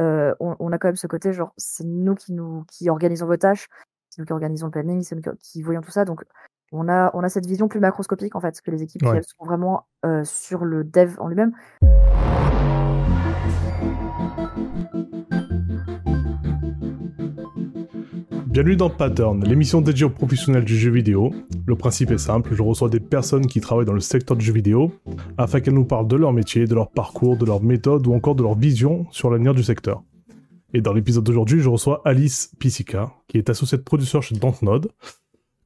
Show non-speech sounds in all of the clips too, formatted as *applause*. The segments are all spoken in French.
on, a quand même ce côté, genre, c'est nous qui nous qui organisons vos tâches, c'est nous qui organisons le planning, c'est nous qui, voyons tout ça. Donc, on a, on a cette vision plus macroscopique, en fait, que les équipes qui, elles, sont vraiment sur le dev en lui-même. Bienvenue dans Pattern, l'émission dédiée aux professionnels du jeu vidéo. Le principe est simple, je reçois des personnes qui travaillent dans le secteur du jeu vidéo afin qu'elles nous parlent de leur métier, de leur parcours, de leur méthode ou encore de leur vision sur l'avenir du secteur. Et dans l'épisode d'aujourd'hui, je reçois Alice Pisica, qui est associée de producer chez Dontnod,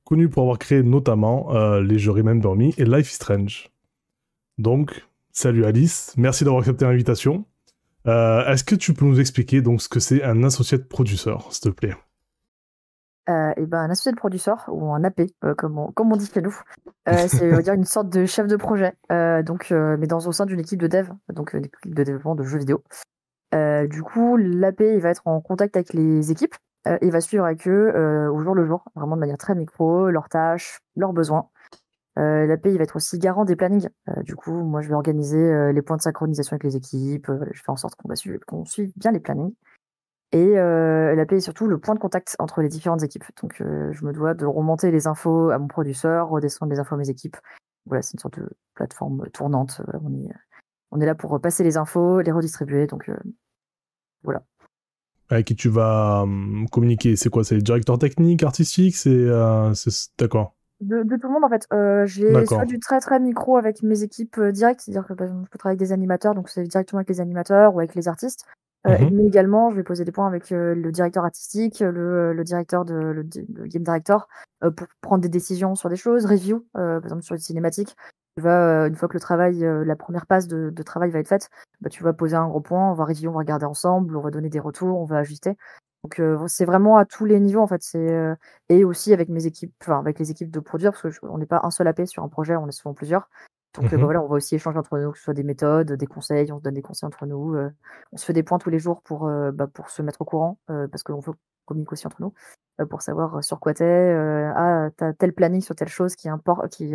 connue pour avoir créé notamment euh, les jeux Remember Me et Life is Strange. Donc, salut Alice, merci d'avoir accepté l'invitation. Euh, est-ce que tu peux nous expliquer donc ce que c'est un associé de producer, s'il te plaît? Euh, et ben, un associé de producteur ou un AP, euh, comme, on, dit chez nous. Euh, c'est dire une sorte de chef de projet, donc, mais dans au sein d'une équipe de dev, donc une équipe de développement de jeux vidéo. du coup, l'AP il va être en contact avec les équipes, il va suivre avec eux au jour le jour, vraiment de manière très micro, leurs tâches, leurs besoins. L'AP il va être aussi garant des plannings. du coup, moi je vais organiser les points de synchronisation avec les équipes, je fais en sorte qu'on qu'on suive bien les plannings. Et euh, l'AP est surtout le point de contact entre les différentes équipes. Donc euh, je me dois de remonter les infos à mon producteur, redescendre les infos à mes équipes. Voilà, c'est une sorte de plateforme tournante. Euh, on est, on est là pour passer les infos, les redistribuer. Donc voilà. Avec qui tu vas hum, communiquer? C'est quoi? C'est directeur technique, artistique C'est d'accord. De, de, tout le monde en fait. j'ai soit du très très micro avec mes équipes directes, c'est-à-dire que bah, je peux travailler avec des animateurs, donc c'est directement avec les animateurs ou avec les artistes. Euh, mmh mais également, je vais poser des points avec euh, le directeur artistique, le, le directeur de le, game director euh, pour prendre des décisions sur des choses, review, par exemple sur les cinématiques. Tu vas, une fois que le travail, la première passe de, de, travail va être faite, bah, tu vas poser un gros point, on va review, on va regarder ensemble, on va donner des retours, on va ajuster. Donc c'est vraiment à tous les niveaux en fait. C'est et aussi avec mes équipes, enfin avec les équipes de produire parce que on n'est pas un seul AP sur un projet, on est souvent plusieurs. Donc euh, bah, mmh voilà, on va aussi échanger entre nous, que ce soit des méthodes, des conseils, on se donne des conseils entre nous. Euh, on se fait des points tous les jours pour, euh, bah, pour se mettre au courant, parce qu'on veut communiquer aussi entre nous, pour savoir sur quoi t'es. ah, t'as tel planning sur telle chose qui, importe, qui,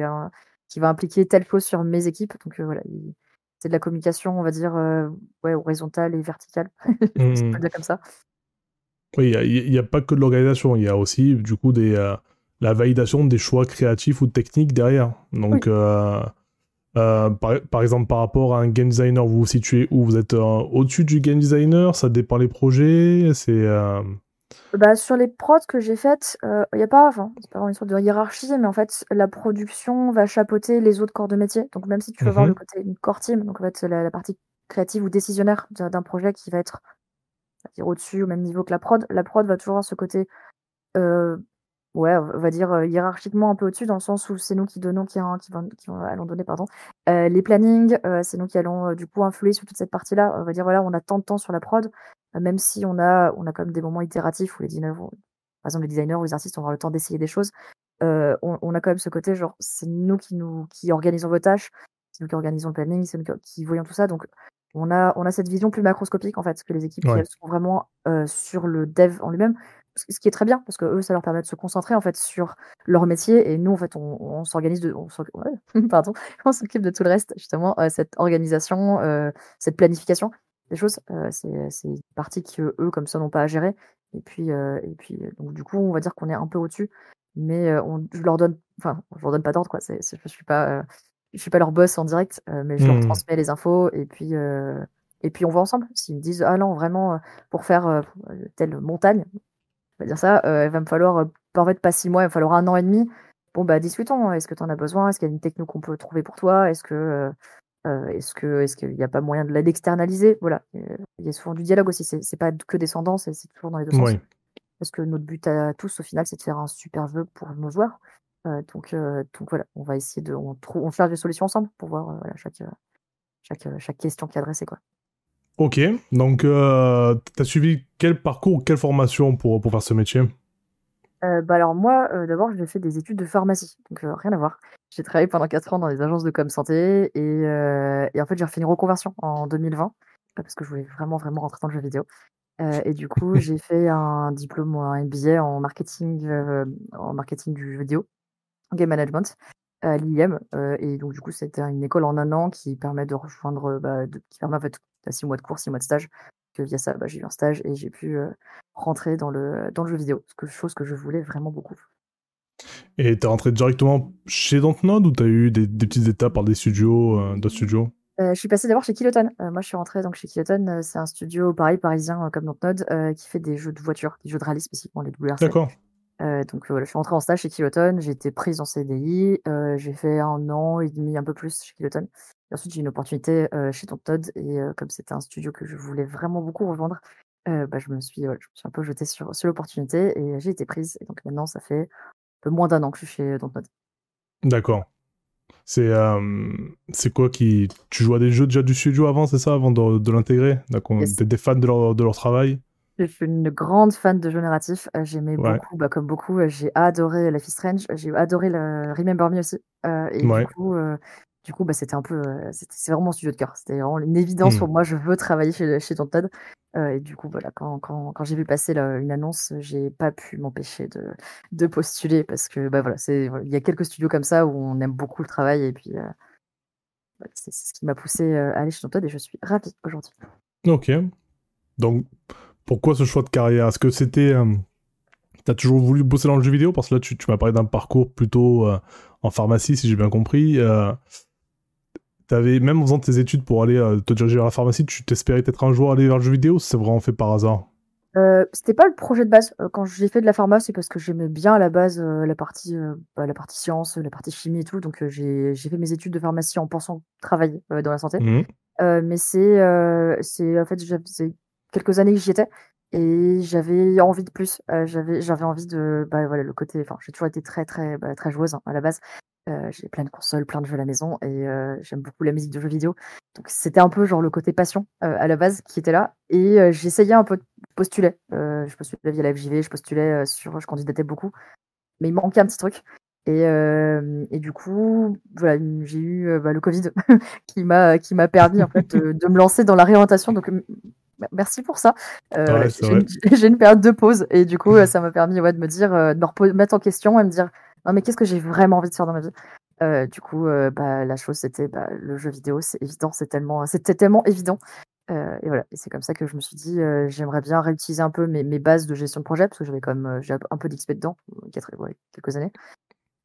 qui va impliquer telle chose sur mes équipes. Donc voilà, c'est de la communication, on va dire, ouais, horizontale et verticale. *laughs* c'est pas mmh. comme ça. Oui, il n'y a, pas que de l'organisation, il y a aussi du coup des, la validation des choix créatifs ou techniques derrière. Donc, euh, par, exemple, par rapport à un game designer, vous vous situez où? Vous êtes euh, au-dessus du game designer? Ça dépend les projets? C'est euh, bah, sur les prods que j'ai faites, il n'y a pas, enfin, c'est pas une sorte de hiérarchie, mais en fait, la production va chapeauter les autres corps de métier. Donc, même si tu veux voir mhm. le côté une core team, donc en fait, la, partie créative ou décisionnaire d'un projet qui va être au-dessus, au même niveau que la prod, la prod va toujours avoir ce côté Ouais, on va dire, hiérarchiquement un peu au-dessus, dans le sens où c'est nous qui donnons, qui, qui, qui allons donner, pardon, les plannings, c'est nous qui allons du coup influer sur toute cette partie-là. On va dire, voilà, on a tant de temps sur la prod, même si on a, on a quand même des moments itératifs où les designers, par exemple les designers ou les artistes vont avoir le temps d'essayer des choses. On, on, a quand même ce côté, genre, c'est nous qui nous qui organisons vos tâches, c'est nous qui organisons le planning, c'est nous qui, voyons tout ça. Donc, on a, on a cette vision plus macroscopique en fait, que les équipes qui elles, sont vraiment sur le dev en lui-même ce qui est très bien parce que eux ça leur permet de se concentrer en fait sur leur métier et nous en fait on, s'organise de on *laughs* pardon on s'occupe de tout le reste justement euh, cette organisation euh, cette planification des choses euh, c'est une partie que eux comme ça n'ont pas à gérer et puis et puis donc du coup on va dire qu'on est un peu au-dessus mais on, je leur donne enfin je leur donne pas d'ordre quoi c'est je suis pas je suis pas leur boss en direct mais je leur mmh. transmets les infos et puis et puis on va ensemble. S'ils me disent ah non vraiment pour faire telle montagne, va dire ça, euh, il va me falloir, euh, en fait, pas six mois, il va falloir un an et demi. Bon, bah, discutons. Est-ce que tu en as besoin? Est-ce qu'il y a une techno qu'on peut trouver pour toi? Est-ce que. Euh, est-ce que est-ce qu'il n'y a pas moyen de l'externaliser Voilà, il y a souvent du dialogue aussi. C'est pas que descendants, c'est toujours dans les deux sens. Parce que notre but à tous, au final, c'est de faire un super jeu pour nos joueurs. donc, donc voilà, on va essayer de, on, trouve, on cherche des solutions ensemble pour voir voilà, chaque, chaque, chaque question qui est adressée quoi. Ok, donc euh, tu as suivi quel parcours, quelle formation pour, pour faire ce métier? Euh, bah alors moi, euh, d'abord, j'ai fait des études de pharmacie, donc rien à voir. J'ai travaillé pendant 4 ans dans les agences de com santé et, et en fait j'ai refait une reconversion en 2020 parce que je voulais vraiment vraiment rentrer dans le jeu vidéo. et du coup, j'ai fait un diplôme ou un MBA en marketing, en marketing du jeu vidéo, game management à l'IM. et donc du coup, c'était une école en un an qui permet de rejoindre, bah, qui permet en fait 6 mois de cours, 6 mois de stage, que via ça, bah, j'ai eu un stage et j'ai pu, rentrer dans le dans le jeu vidéo, ce que chose que je voulais vraiment beaucoup. Et tu es rentré directement chez Dontnod ou tu as eu des des petites étapes par des studios, d'autres studios? je suis passée d'abord chez Kiloton. moi, je suis rentrée donc chez Kiloton, c'est un studio pareil parisien, comme Dontnod, qui fait des jeux de voitures, des jeux de rallye spécifiquement, les WRC. D'accord. donc voilà, je suis rentrée en stage chez Kiloton, j'ai été prise en CDI, j'ai fait un an et demi, un peu plus chez Kiloton. Et ensuite, j'ai une opportunité, chez Dontnod et comme c'était un studio que je voulais vraiment beaucoup revendre, bah, je me suis, je me suis un peu jetée sur sur l'opportunité et j'ai été prise et donc maintenant ça fait un peu moins d'un an que je suis chez Dontnod. D'accord. C'est c'est quoi qui tu joues à des jeux déjà du studio avant, c'est ça, avant de de l'intégrer? D'accord, Yes. tu des fan de leur de leur travail? Je suis une grande fan de jeux narratifs, j'aimais Ouais. beaucoup, bah, comme beaucoup, j'ai adoré Life is Strange, j'ai adoré le Remember Me aussi, et du Ouais. coup, du coup, bah, c'était un peu, c'était c'est vraiment mon studio de cœur. C'était vraiment une évidence pour Mmh. moi, je veux travailler chez chez Dontnod, et du coup, voilà, quand quand quand j'ai vu passer une annonce, j'ai pas pu m'empêcher de de postuler parce que, bah, voilà, c'est voilà, il y a quelques studios comme ça où on aime beaucoup le travail et puis, bah, c'est c'est ce qui m'a poussée, à aller chez Dontnod et je suis ravie aujourd'hui. OK. Donc pourquoi ce choix de carrière? Est-ce que c'était, hem, tu as toujours voulu bosser dans le jeu vidéo? Parce que là, tu tu m'as parlé d'un parcours plutôt, en pharmacie, si j'ai bien compris, tu avais même en faisant tes études pour aller, heu, te diriger vers la pharmacie, tu t'espérais peut-être un jour aller vers le jeu vidéo ou c'est vraiment fait par hasard? Heu, c'était pas le projet de base, heu, quand j'ai fait de la pharma, c'est parce que j'aimais bien à la base, la partie, bah, la partie sciences, la partie chimie et tout, donc j'ai j'ai fait mes études de pharmacie en pensant travailler, dans la santé. Mmh mais c'est, c'est en fait, faisait quelques années que j'y étais et j'avais envie de plus, j'avais j'avais envie de, bah, voilà, le côté enfin, j'ai toujours été très, très, bah, très joueuse, hein, à la base. Heu, j'ai plein de consoles, plein de jeux à la maison et heu, j'aime beaucoup la musique de jeux vidéo. Donc c'était un peu genre le côté passion, heu, à la base qui était là et j'essayais un peu de postuler. Je postulais via la FJV, je postulais, sur je candidatais beaucoup, mais il me manquait un petit truc et du coup, voilà, j'ai eu, bah, le covid *laughs* qui m'a qui m'a permis en fait de de me lancer dans la réorientation donc m merci pour ça. Ouais, *laughs* j'ai une période de pause et du coup, ça m'a permis, ouais, de me dire, de me repo mettre en question et me dire: «Non mais qu'est-ce que j'ai vraiment envie de faire dans ma vie?» heu, du coup, heu, bah, la chose c'était, bah, le jeu vidéo, c'est évident, c'est tellement c'était tellement évident, heu et voilà et c'est comme ça que je me suis dit, «J'aimerais bien réutiliser un peu mes bases de gestion de projet» parce que j'avais quand même, un peu d'XP dedans, ouais, quelques années.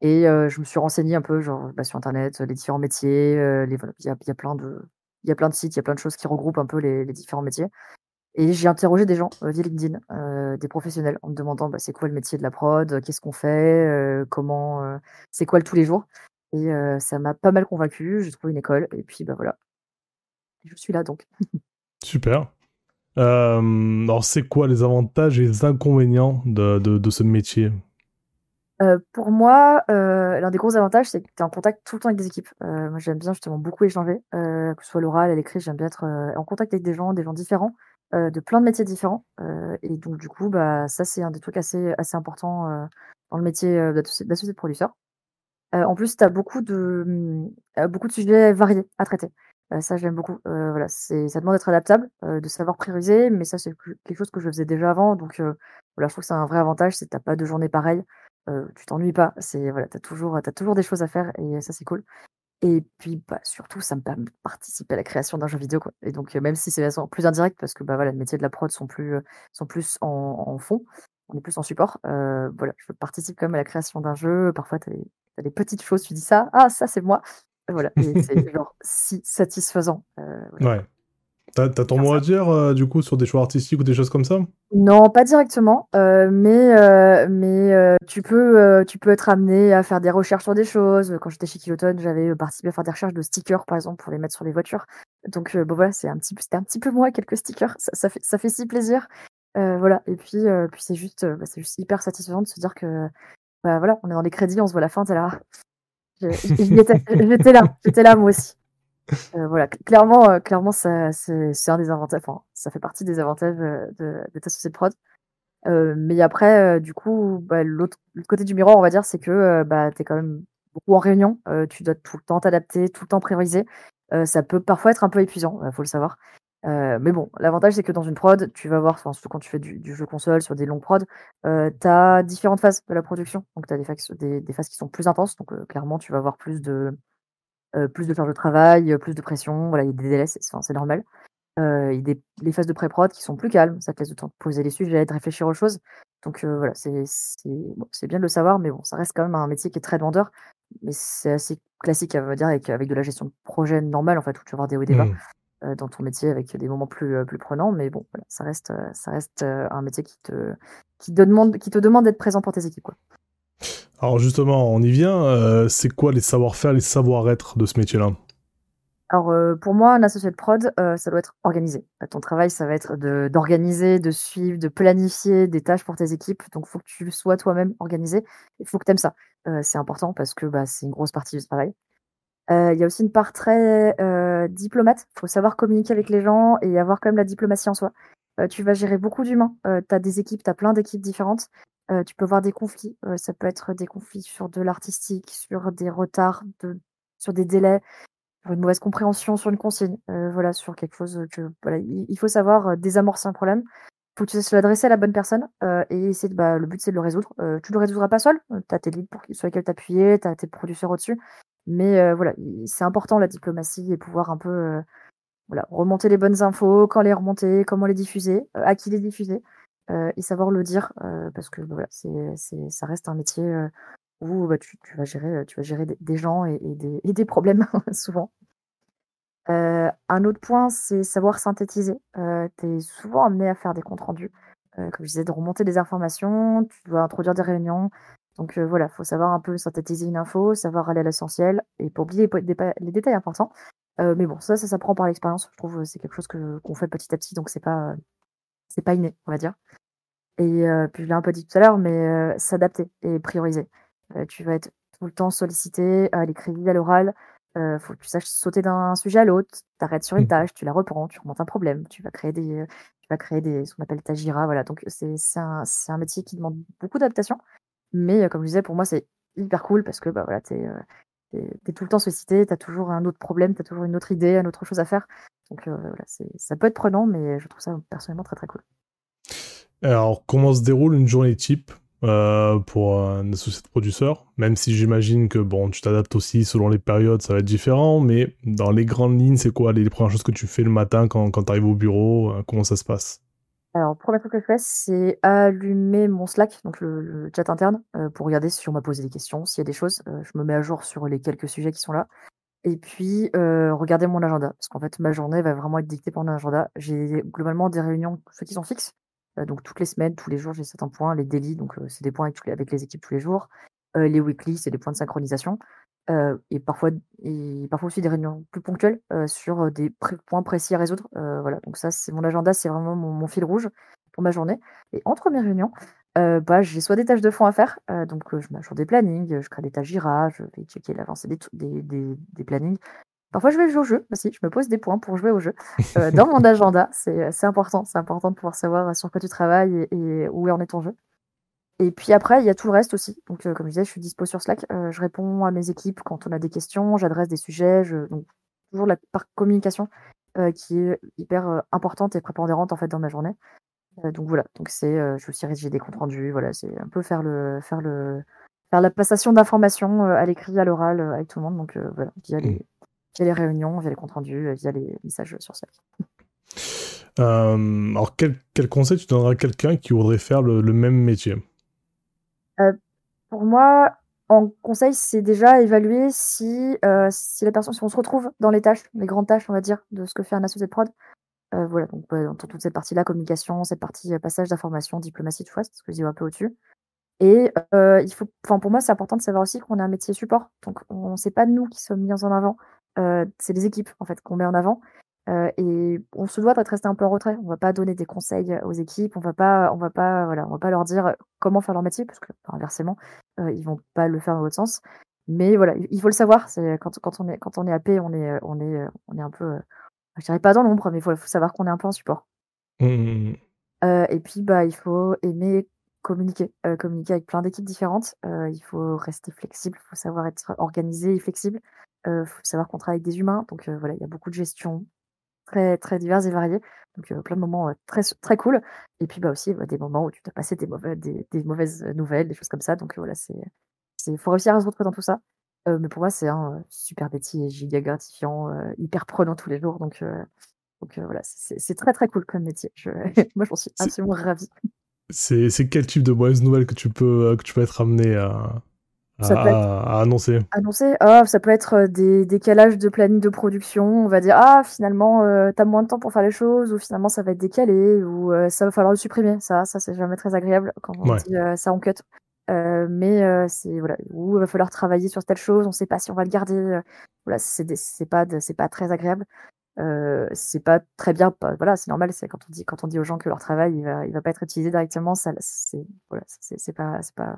Et je me suis renseignée un peu genre, bah, sur internet, les différents métiers, il y a plein de y a plein de sites, il y a plein de choses qui regroupent un peu les différents métiers et j'ai interrogé des gens, heu, via LinkedIn, heu, des professionnels en me demandant, bah, c'est quoi le métier de la prod? Qu'est-ce qu'on fait? Comment, c'est quoi le tous les jours? Et ça m'a pas mal convaincue, j'ai trouvé une école et puis, bah, voilà. Je suis là donc. Super. Alors c'est quoi les avantages et les inconvénients de de de ce métier? Pour moi, l'un des gros avantages, c'est que tu es en contact tout le temps avec des équipes. Moi, j'aime bien justement beaucoup échanger, que ce soit l'oral et l'écrit, j'aime bien être, en contact avec des gens, des gens différents, heu, de plein de métiers différents, heu et donc du coup, bah, ça, c'est un des trucs assez assez importants, heu, dans le métier, d'associé de producteur. En plus, tu as beaucoup de, mmh, beaucoup de sujets variés à traiter. Ça, j'aime beaucoup. Voilà, ça demande d'être adaptable, de savoir prioriser, mais ça, c'est que quelque chose que je faisais déjà avant, donc voilà, je trouve que c'est un vrai avantage, c'est que tu as pas de journée pareille, tu t'ennuies pas. C'est voilà, tu as as toujours des choses à faire et ça, c'est cool et puis, bah, surtout, ça me permet de participer à la création d'un jeu vidéo, quoi et donc heu, même si c'est de façon plus indirecte parce que, bah, voilà, les métiers de la prod sont plus, heu, sont plus en en fond, on est plus en support, heu, voilà, je participe quand même à la création d'un jeu. Parfois, tu as des tu as des petites choses, tu dis ça: «Ah ça, c'est moi!» voilà et c'est *laughs* genre si satisfaisant, voilà, Ouais. Quoi. Tu as tu as ton mot à dire, heu, du coup, sur des choix artistiques ou des choses comme ça? Non, pas directement, heu, mais heu mais tu peux, tu peux être amené à faire des recherches sur des choses. Quand j'étais chez Kiloton, j'avais, participé à faire des recherches de stickers, par exemple, pour les mettre sur les voitures. Donc bon, voilà, c'est un petit c'était un petit peu moi, quelques stickers. Ça ça fait ça fait si plaisir, voilà et puis, puis c'est juste, bah, c'est juste hyper satisfaisant de se dire que, bah, voilà, on est dans les crédits, on se voit la fin, tu es là: «Ah, je j'y étais, j'étais là, j'étais là moi aussi». Heu, voilà, cl clairement, heu, clairement ça c'est un des avantages ça fait partie des avantages, de d'être associé de prod. Mais après, du coup, bah, l'autre côté du miroir, on va dire, c'est que, bah, tu es quand même beaucoup en réunion, tu dois tout le temps t'adapter, tout le temps prioriser. Ça peut parfois être un peu épuisant, faut le savoir. Mais bon, l'avantage, c'est que dans une prod, tu vas voir, surtout quand tu fais du jeu console sur des longues prods, heu, tu as différentes phases de la production. Donc tu as des des phases qui sont plus intenses, donc clairement, tu vas avoir plus de, plus de charge de travail, heu, plus de pression, voilà, il y a des délais, c'est enfin, c'est normal. et des les phases de pré-prod qui sont plus calmes. Ça te laisse le temps de poser les sujets, de réfléchir aux choses. Donc voilà, c'est bien de le savoir, mais bon, ça reste quand même un métier qui est très demandeur. Mais c'est assez classique, à dire, avec avec de la gestion de projet normale, en fait, où tu vas avoir des hauts et des bas, mmh. dans ton métier avec des moments plus, plus prenants. Mais bon, voilà, ça reste, ça reste, un métier qui te qui demande qui te demande d'être présent pour tes équipes, quoi. Alors justement, on y vient, c'est quoi les savoir-faire, les savoir-être de ce métier-là? Alors, pour moi, un associé de prod, ça doit être organisé. Ton travail, ça va être d'organiser, de suivre, de planifier des tâches pour tes équipes. Donc, il faut que tu sois toi-même organisé. Il faut que tu aimes ça. c'est important parce que, bah, c'est une grosse partie du travail. il y a aussi une part très, diplomate. Il faut savoir communiquer avec les gens et avoir quand même la diplomatie en soi. tu vas gérer beaucoup d'humains. tu as des équipes, tu as plein d'équipes différentes. Tu peux avoir des conflits. ça peut être des conflits sur de l'artistique, sur des retards, sur des délais une mauvaise compréhension sur une consigne, euh, voilà, sur quelque chose il, faut savoir euh, désamorcer un problème. Il faut que tu saches l'adresser à la bonne personne euh, et essayer de, bah, le but c'est de le résoudre. tu ne le résoudras pas seul, tu as tes leads sur lesquels t'appuyer, tu as tes producteurs au-dessus, mais voilà, c'est important la diplomatie et pouvoir un peu remonter les bonnes infos, quand les remonter, comment les diffuser, à qui les diffuser, et savoir le dire, parce que voilà, c'est, ça reste un métier où bah, tu, vas gérer, tu vas gérer des, gens et, des, et des, problèmes *laughs* souvent. Euh, un autre point, c'est savoir synthétiser. Euh, tu es souvent amené à faire des comptes rendus. Euh, comme je disais, de remonter des informations, tu dois introduire des réunions. Donc voilà, il faut savoir un peu synthétiser une info, savoir aller à l'essentiel et pas oublier les, détails importants. mais bon, ça, ça s'apprend par l'expérience. Je trouve que c'est quelque chose que, qu'on fait petit à petit, donc c'est pas, c'est pas inné, on va dire. Et puis je l'ai un peu dit tout à l'heure, mais s'adapter et prioriser. tu vas être tout le temps sollicité à l'écrit, à l'oral. Euh, faut que tu saches sauter d'un sujet à l'autre, t'arrêtes sur une mmh. tâche, tu la reprends, tu remontes un problème, tu vas créer des, tu vas créer des, ce qu'on appelle ta gira, voilà. Donc c'est un, un, métier qui demande beaucoup d'adaptation, mais euh, comme je disais, pour moi c'est hyper cool parce que bah voilà, t'es euh, es, tout le temps sollicité, t'as toujours un autre problème, t'as toujours une autre idée, une autre chose à faire. Donc euh, voilà, ça peut être prenant, mais je trouve ça personnellement très très cool. Alors comment se déroule une journée type euh, pour un associé de producteur, même si j'imagine que bon, tu t'adaptes aussi selon les périodes, ça va être différent, mais dans les grandes lignes, c'est quoi les, premières choses que tu fais le matin quand, quand tu arrives au bureau? Euh, Comment ça se passe? Alors, premier truc que je fais, c'est allumer mon Slack, donc le, chat interne, pour regarder si on m'a posé des questions, s'il y a des choses. je me mets à jour sur les quelques sujets qui sont là. Et puis, regarder mon agenda, parce qu'en fait, ma journée va vraiment être dictée par mon agenda. J'ai globalement des réunions, ceux qui sont fixes, euh, donc toutes les semaines, tous les jours, j'ai certains points. Les daily, donc c'est des points avec, les équipes tous les jours. les weekly, c'est des points de synchronisation. et parfois et parfois aussi des réunions plus ponctuelles sur des points précis à résoudre. voilà, donc ça, c'est mon agenda, c'est vraiment mon, fil rouge pour ma journée. Et entre mes réunions, bah, j'ai soit des tâches de fond à faire, donc je mets des plannings, je crée des tâches Jira, je vais checker l'avancée des, des, des, des, plannings. Parfois, je vais jouer au jeu aussi. Je me pose des points pour jouer au jeu euh, *laughs* dans mon agenda. C'est important. C'est important de pouvoir savoir sur quoi tu travailles et, où en est ton jeu. Et puis après, il y a tout le reste aussi. Donc, euh, comme je disais, je suis dispo sur Slack. Euh, je réponds à mes équipes quand on a des questions. J'adresse des sujets. Je... Donc, toujours la part communication qui est hyper importante et prépondérante en fait dans ma journée. Donc voilà. Donc c'est, je vais aussi rédiger des comptes rendus. Voilà, c'est un peu faire le, faire le, faire la passation d'informations à l'écrit, à l'oral avec tout le monde. Donc voilà, via les, mmh via les réunions, via les comptes rendus, via les messages sur Slack. Alors, quel, quel, conseil tu donneras à quelqu'un qui voudrait faire le, même métier? Euh, Pour moi, en conseil, c'est déjà évaluer si, si la personne, si on se retrouve dans les tâches, les grandes tâches, on va dire, de ce que fait un associé de prod. Voilà, donc dans toute cette partie-là, communication, cette partie passage d'informations, diplomatie, tout ça, c'est ce que je dis un peu au-dessus. Et il faut, pour moi, c'est important de savoir aussi qu'on a un métier support. Donc on ne sait pas nous qui sommes mis en avant. Euh, c'est les équipes en fait qu'on met en avant. Euh, et on se doit d'être resté un peu en retrait. On va pas donner des conseils aux équipes. On va pas, on va pas, voilà, on va pas leur dire comment faire leur métier parce que inversement, euh, ils vont pas le faire dans l'autre sens. Mais voilà, il faut le savoir. C'est quand, quand on est quand on est on est on est on est un peu, je dirais pas dans l'ombre, mais il faut, savoir qu'on est un peu en support. Mmh, mmh, mmh. et puis bah il faut aimer communiquer, communiquer avec plein d'équipes différentes. il faut rester flexible, il faut savoir être organisé et flexible. Il faut savoir qu'on travaille avec des humains, donc voilà, il y a beaucoup de gestion très, très diverses et variées. Donc plein de moments très, très cool. Et puis bah, aussi bah, des moments où tu dois passer des, mauvais, des, mauvaises nouvelles, des choses comme ça. Donc voilà, c'est il faut réussir à se retrouver dans tout ça. Mais pour moi, c'est un super métier giga gratifiant, hyper prenant tous les jours. Donc Donc voilà, c'est très très cool comme métier. *laughs* moi, j'en suis absolument ravie. C'est quel type de mauvaise nouvelle que tu peux, que tu peux être amené à, à, annoncer? Annoncer, oh, ça peut être des décalages de planning de production. On va dire, ah, finalement, tu as moins de temps pour faire les choses, ou finalement, ça va être décalé, ou ça va falloir le supprimer. Ça, ça c'est jamais très agréable quand on dit ça en cut. Mais c'est voilà, ou il va falloir travailler sur telle chose, on sait pas si on va le garder. voilà, c'est pas, c'est pas très agréable. Euh, c'est pas très bien, voilà, c'est normal, c'est quand on dit quand on dit aux gens que leur travail il va, il va pas être utilisé directement, ça, c'est voilà, c'est pas, c'est pas,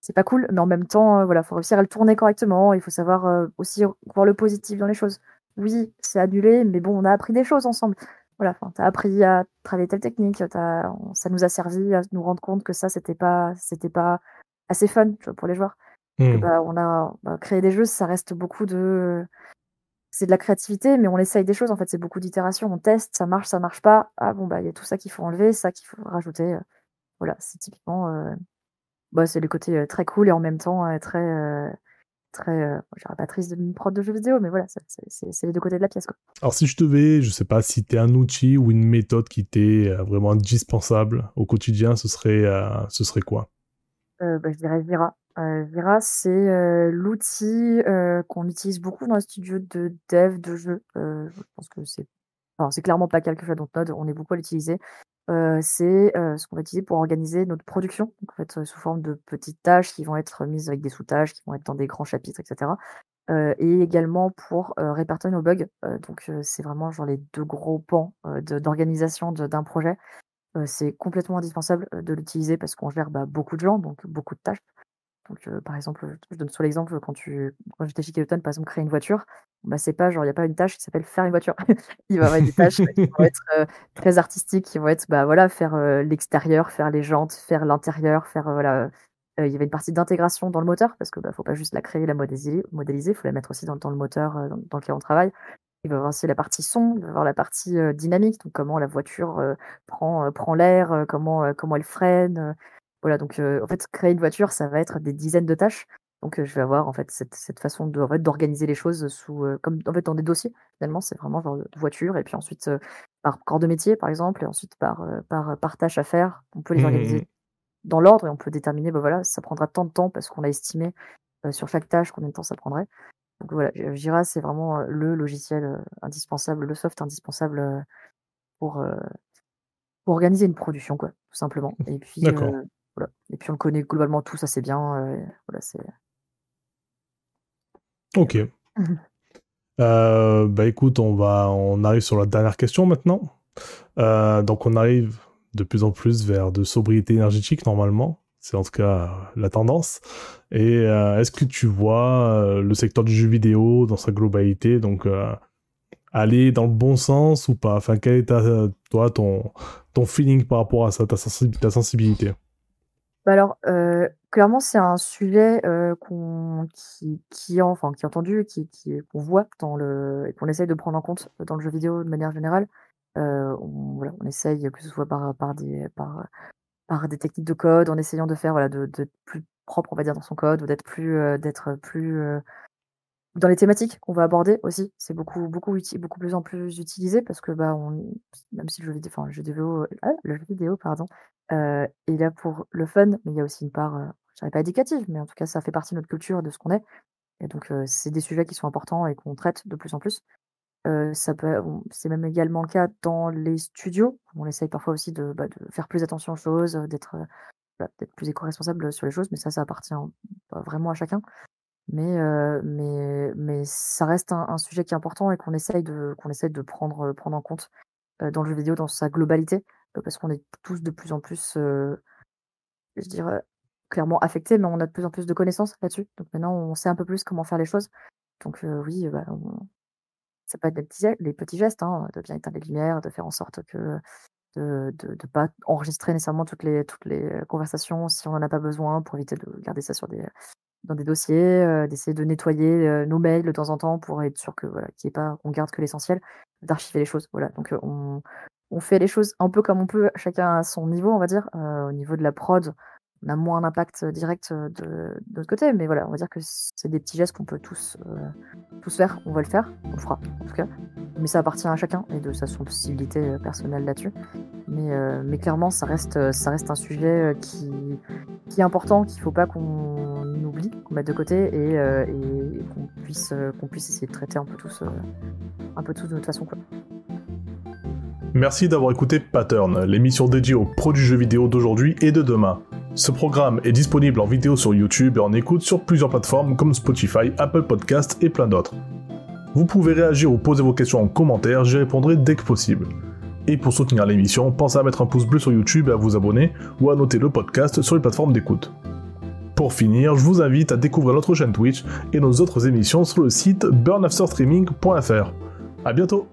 c'est pas cool, mais en même temps, euh, voilà, faut réussir à le tourner correctement. Il faut savoir euh, aussi voir le positif dans les choses. Oui, c'est annulé, mais bon, on a appris des choses ensemble. Voilà, enfin, t'as appris à travailler telle technique, as, ça nous a servi à nous rendre compte que ça, c'était pas, c'était pas assez fun, tu vois, pour les joueurs. Mmh. bah, on a bah, créé des jeux, ça reste beaucoup de c'est de la créativité, mais on essaye des choses. En fait, c'est beaucoup d'itérations. On teste, ça marche, ça marche pas. Ah bon, bah, il y a tout ça qu'il faut enlever, ça qu'il faut rajouter. Euh, voilà, c'est typiquement. Euh, bah, c'est le côté euh, très cool et en même temps très. Très je dirais pas triste d'une prod de jeux vidéo, mais voilà, c'est les deux côtés de la pièce. Quoi. Alors, si je devais, je sais pas, si tu un outil ou une méthode qui t'est vraiment indispensable au quotidien, ce serait, ce serait quoi? Bah, Je dirais Vira. Vira, c'est, l'outil, qu'on utilise beaucoup dans les studios de dev de jeux. je pense que c'est c'est clairement pas quelque chose dans Node, on est beaucoup à l'utiliser. C'est, ce qu'on va utiliser pour organiser notre production, fait, sous forme de petites tâches qui vont être mises avec des sous-tâches, qui vont être dans des grands chapitres etc. et également pour, répertorier nos bugs. donc c'est vraiment genre les deux gros pans, d'organisation d'un projet. c'est complètement indispensable, de l'utiliser parce qu'on gère, bah, beaucoup de gens, donc beaucoup de tâches. Euh, par exemple, je donne sur l'exemple quand tu quand j'étais chez Keloton, par exemple, créer une voiture, bah, c'est pas genre, il y a pas une tâche qui s'appelle faire une voiture. *laughs* Il va y avoir des tâches qui vont être, euh, très artistiques, qui vont être, bah, voilà, faire, euh, l'extérieur, faire les jantes, faire l'intérieur, faire, voilà, il y avait une partie d'intégration dans le moteur parce que, bah, faut pas juste la créer, la modéliser modéliser, faut la mettre aussi dans dans le moteur, dans lequel on travaille. Il va y avoir aussi la partie son, il va y avoir la partie, dynamique, donc comment la voiture, prend, prend l'air, comment, comment elle freine, voilà, donc en fait, créer une voiture, ça va être des dizaines de tâches. Donc je vais avoir en fait cette, cette façon de en fait, d'organiser les choses sous comme en fait dans des dossiers. Finalement, c'est vraiment genre de voiture et puis ensuite par corps de métier par exemple et ensuite par par par tâche à faire. On peut les mmh organiser dans l'ordre et on peut déterminer bah voilà, ça prendra tant de temps parce qu'on a estimé sur chaque tâche combien de temps ça prendrait. Donc voilà, Jira c'est vraiment le logiciel indispensable, le soft indispensable pour pour organiser une production quoi, tout simplement. Et puis et puis on le connaît globalement tout, ça c'est bien. Euh, voilà, c'est. Ok. *laughs* Euh, bah écoute, on va, on arrive sur la dernière question maintenant. Euh, donc on arrive de plus en plus vers de sobriété énergétique normalement. C'est en tout cas la tendance. Et est-ce que tu vois le secteur du jeu vidéo dans sa globalité, donc aller dans le bon sens ou pas? Enfin, quel est toi ton, ton feeling par rapport à ça, ta sensibilité? Bah, alors, clairement, c'est un sujet, qui qui enfin, qui est entendu, qui qui qu'on voit dans le et qu'on essaye de prendre en compte dans le jeu vidéo de manière générale. On voilà, on essaye, que ce soit par par des par, par des techniques de code, en essayant de faire, voilà, de d'être plus propre, on va dire, dans son code ou d'être plus, d'être plus, dans les thématiques qu'on va aborder aussi, c'est beaucoup beaucoup beaucoup plus en plus utilisé parce que, bah, on même si le jeu vidéo enfin, le jeu ah, le jeu vidéo, pardon, euh, est là pour le fun, mais il y a aussi une part, euh, je dirais pas éducative, mais en tout cas, ça fait partie de notre culture, de ce qu'on est et donc heu, c'est des sujets qui sont importants et qu'on traite de plus en plus. Heu, c'est même également le cas dans les studios. On essaye parfois aussi de, bah, faire plus attention aux choses, d'être, d'être plus éco-responsable, sur les choses, mais ça, ça appartient, bah, vraiment à chacun. Mais heu, mais mais ça reste un sujet qui est important et qu'on essaye de essaye de prendre, prendre en compte, dans le jeu vidéo dans sa globalité parce qu'on est tous de plus en plus, je dirais, clairement affectés, mais on a de plus en plus de connaissances là-dessus. Donc maintenant, on sait un peu plus comment faire les choses. Donc oui, bah, ça peut être les petits gestes, hein, de bien éteindre les lumières, de faire en sorte que de ne pas enregistrer nécessairement toutes les, toutes les conversations si on n'en a pas besoin pour éviter de garder ça dans des dossiers, d'essayer de nettoyer nos mails de temps en temps pour être sûr que voilà, qu'on garde que l'essentiel, d'archiver les choses. Voilà. Donc on, on fait les choses un peu comme on peut, chacun à son niveau, on va dire. Euh, au niveau de la prod, on a moins d'impact direct de, de, notre côté, mais voilà, on va dire que c'est des petits gestes qu'on peut tous, faire. On va le faire, on le fera en tout cas. Mais ça appartient à chacun et de sa sensibilité personnelle là-dessus. Mais, clairement, ça reste, un sujet qui, est important, qu'il ne faut pas qu'on oublie, qu'on mette de côté et, qu'on puisse, essayer de traiter un peu tous, de notre façon. Merci d'avoir écouté Pattern, l'émission dédiée aux produits jeux vidéo d'aujourd'hui et de demain. Ce programme est disponible en vidéo sur YouTube et en écoute sur plusieurs plateformes comme Spotify, Apple Podcast et plein d'autres. Vous pouvez réagir ou poser vos questions en commentaire, j'y répondrai dès que possible. Et pour soutenir l'émission, pensez à mettre un pouce bleu sur YouTube et à vous abonner ou à noter le podcast sur les plateformes d'écoute. Pour finir, je vous invite à découvrir notre chaîne Twitch et nos autres émissions sur le site burnafterstreaming.fr. A bientôt